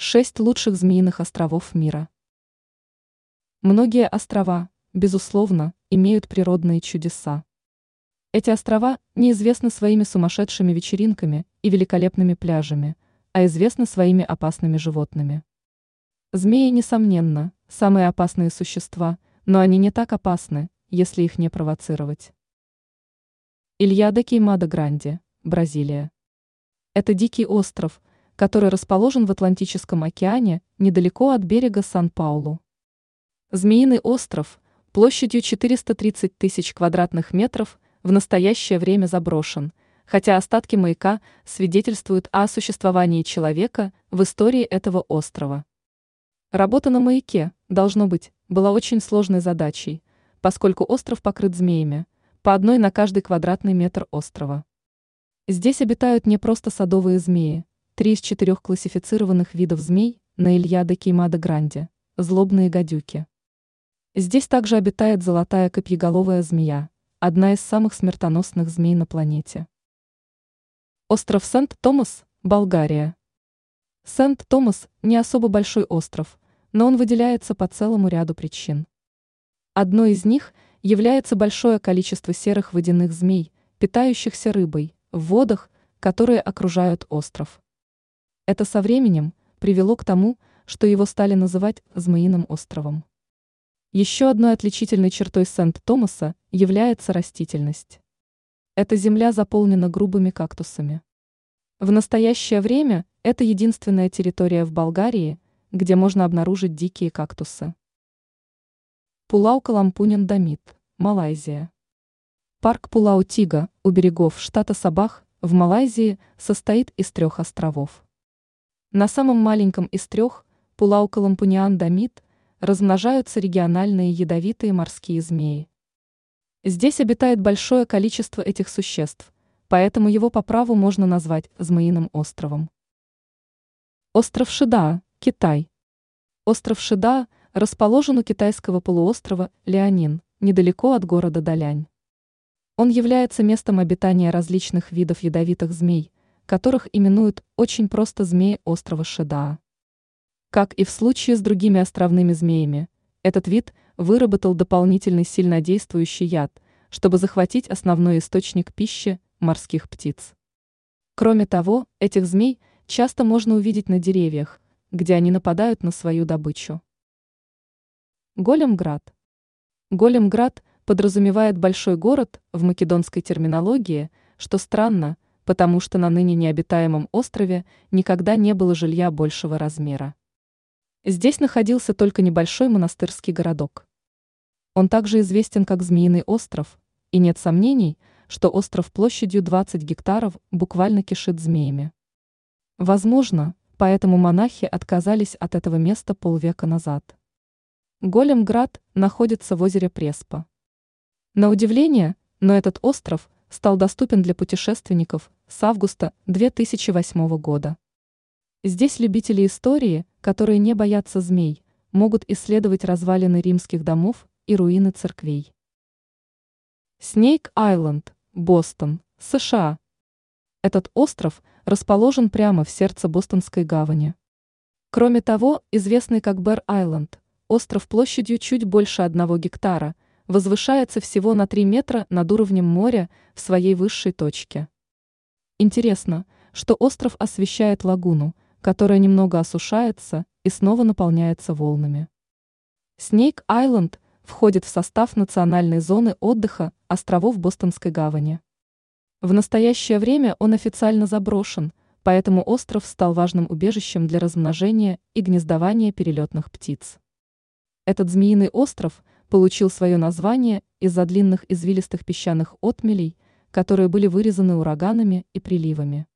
Шесть лучших змеиных островов мира. Многие острова, безусловно, имеют природные чудеса. Эти острова неизвестны своими сумасшедшими вечеринками и великолепными пляжами, а известны своими опасными животными. Змеи, несомненно, самые опасные существа, но они не так опасны, если их не провоцировать. Илья де Кеймада-Гранди, Бразилия. Это дикий остров, который расположен в Атлантическом океане недалеко от берега Сан-Паулу. Змеиный остров площадью 430 тысяч квадратных метров в настоящее время заброшен, хотя остатки маяка свидетельствуют о существовании человека в истории этого острова. Работа на маяке, должно быть, была очень сложной задачей, поскольку остров покрыт змеями, по одной на каждый квадратный метр острова. Здесь обитают не просто садовые змеи, Три из четырех классифицированных видов змей на Ильяде Кеймада Гранде – злобные гадюки. Здесь также обитает золотая копьеголовая змея, одна из самых смертоносных змей на планете. Остров Сент-Томас, Болгария. Сент-Томас не особо большой остров, но он выделяется по целому ряду причин. Одной из них является большое количество серых водяных змей, питающихся рыбой, в водах, которые окружают остров. Это со временем привело к тому, что его стали называть Змеиным островом. Еще одной отличительной чертой Сент-Томаса является растительность. Эта земля заполнена грубыми кактусами. В настоящее время это единственная территория в Болгарии, где можно обнаружить дикие кактусы. Пулау Калампунин Дамит, Малайзия. Парк Пулау-Тига у берегов штата Сабах в Малайзии состоит из трех островов. На самом маленьком из трех, Пулау-Калампуниан дамит, размножаются региональные ядовитые морские змеи. Здесь обитает большое количество этих существ, поэтому его по праву можно назвать Змеиным островом. Остров Шида, Китай. Остров Шида расположен у китайского полуострова Леонин, недалеко от города Далянь. Он является местом обитания различных видов ядовитых змей – которых именуют очень просто змеи острова Шедаа. Как и в случае с другими островными змеями, этот вид выработал дополнительный сильнодействующий яд, чтобы захватить основной источник пищи морских птиц. Кроме того, этих змей часто можно увидеть на деревьях, где они нападают на свою добычу. Големград. Големград подразумевает большой город в македонской терминологии, что странно – потому что на ныне необитаемом острове никогда не было жилья большего размера. Здесь находился только небольшой монастырский городок. Он также известен как Змеиный остров, и нет сомнений, что остров площадью 20 гектаров буквально кишит змеями. Возможно, поэтому монахи отказались от этого места полвека назад. Големград находится в озере Преспа. На удивление, но этот остров стал доступен для путешественников с августа 2008 года. Здесь любители истории, которые не боятся змей, могут исследовать развалины римских домов и руины церквей. Снейк-Айленд, Бостон, США. Этот остров расположен прямо в сердце Бостонской гавани. Кроме того, известный как Бэр-Айленд, остров площадью чуть больше одного гектара, возвышается всего на 3 метра над уровнем моря в своей высшей точке. Интересно, что остров освещает лагуну, которая немного осушается и снова наполняется волнами. Снейк-Айленд входит в состав национальной зоны отдыха островов Бостонской гавани. В настоящее время он официально заброшен, поэтому остров стал важным убежищем для размножения и гнездования перелетных птиц. Этот змеиный остров получил свое название из-за длинных извилистых песчаных отмелей – которые были вырезаны ураганами и приливами.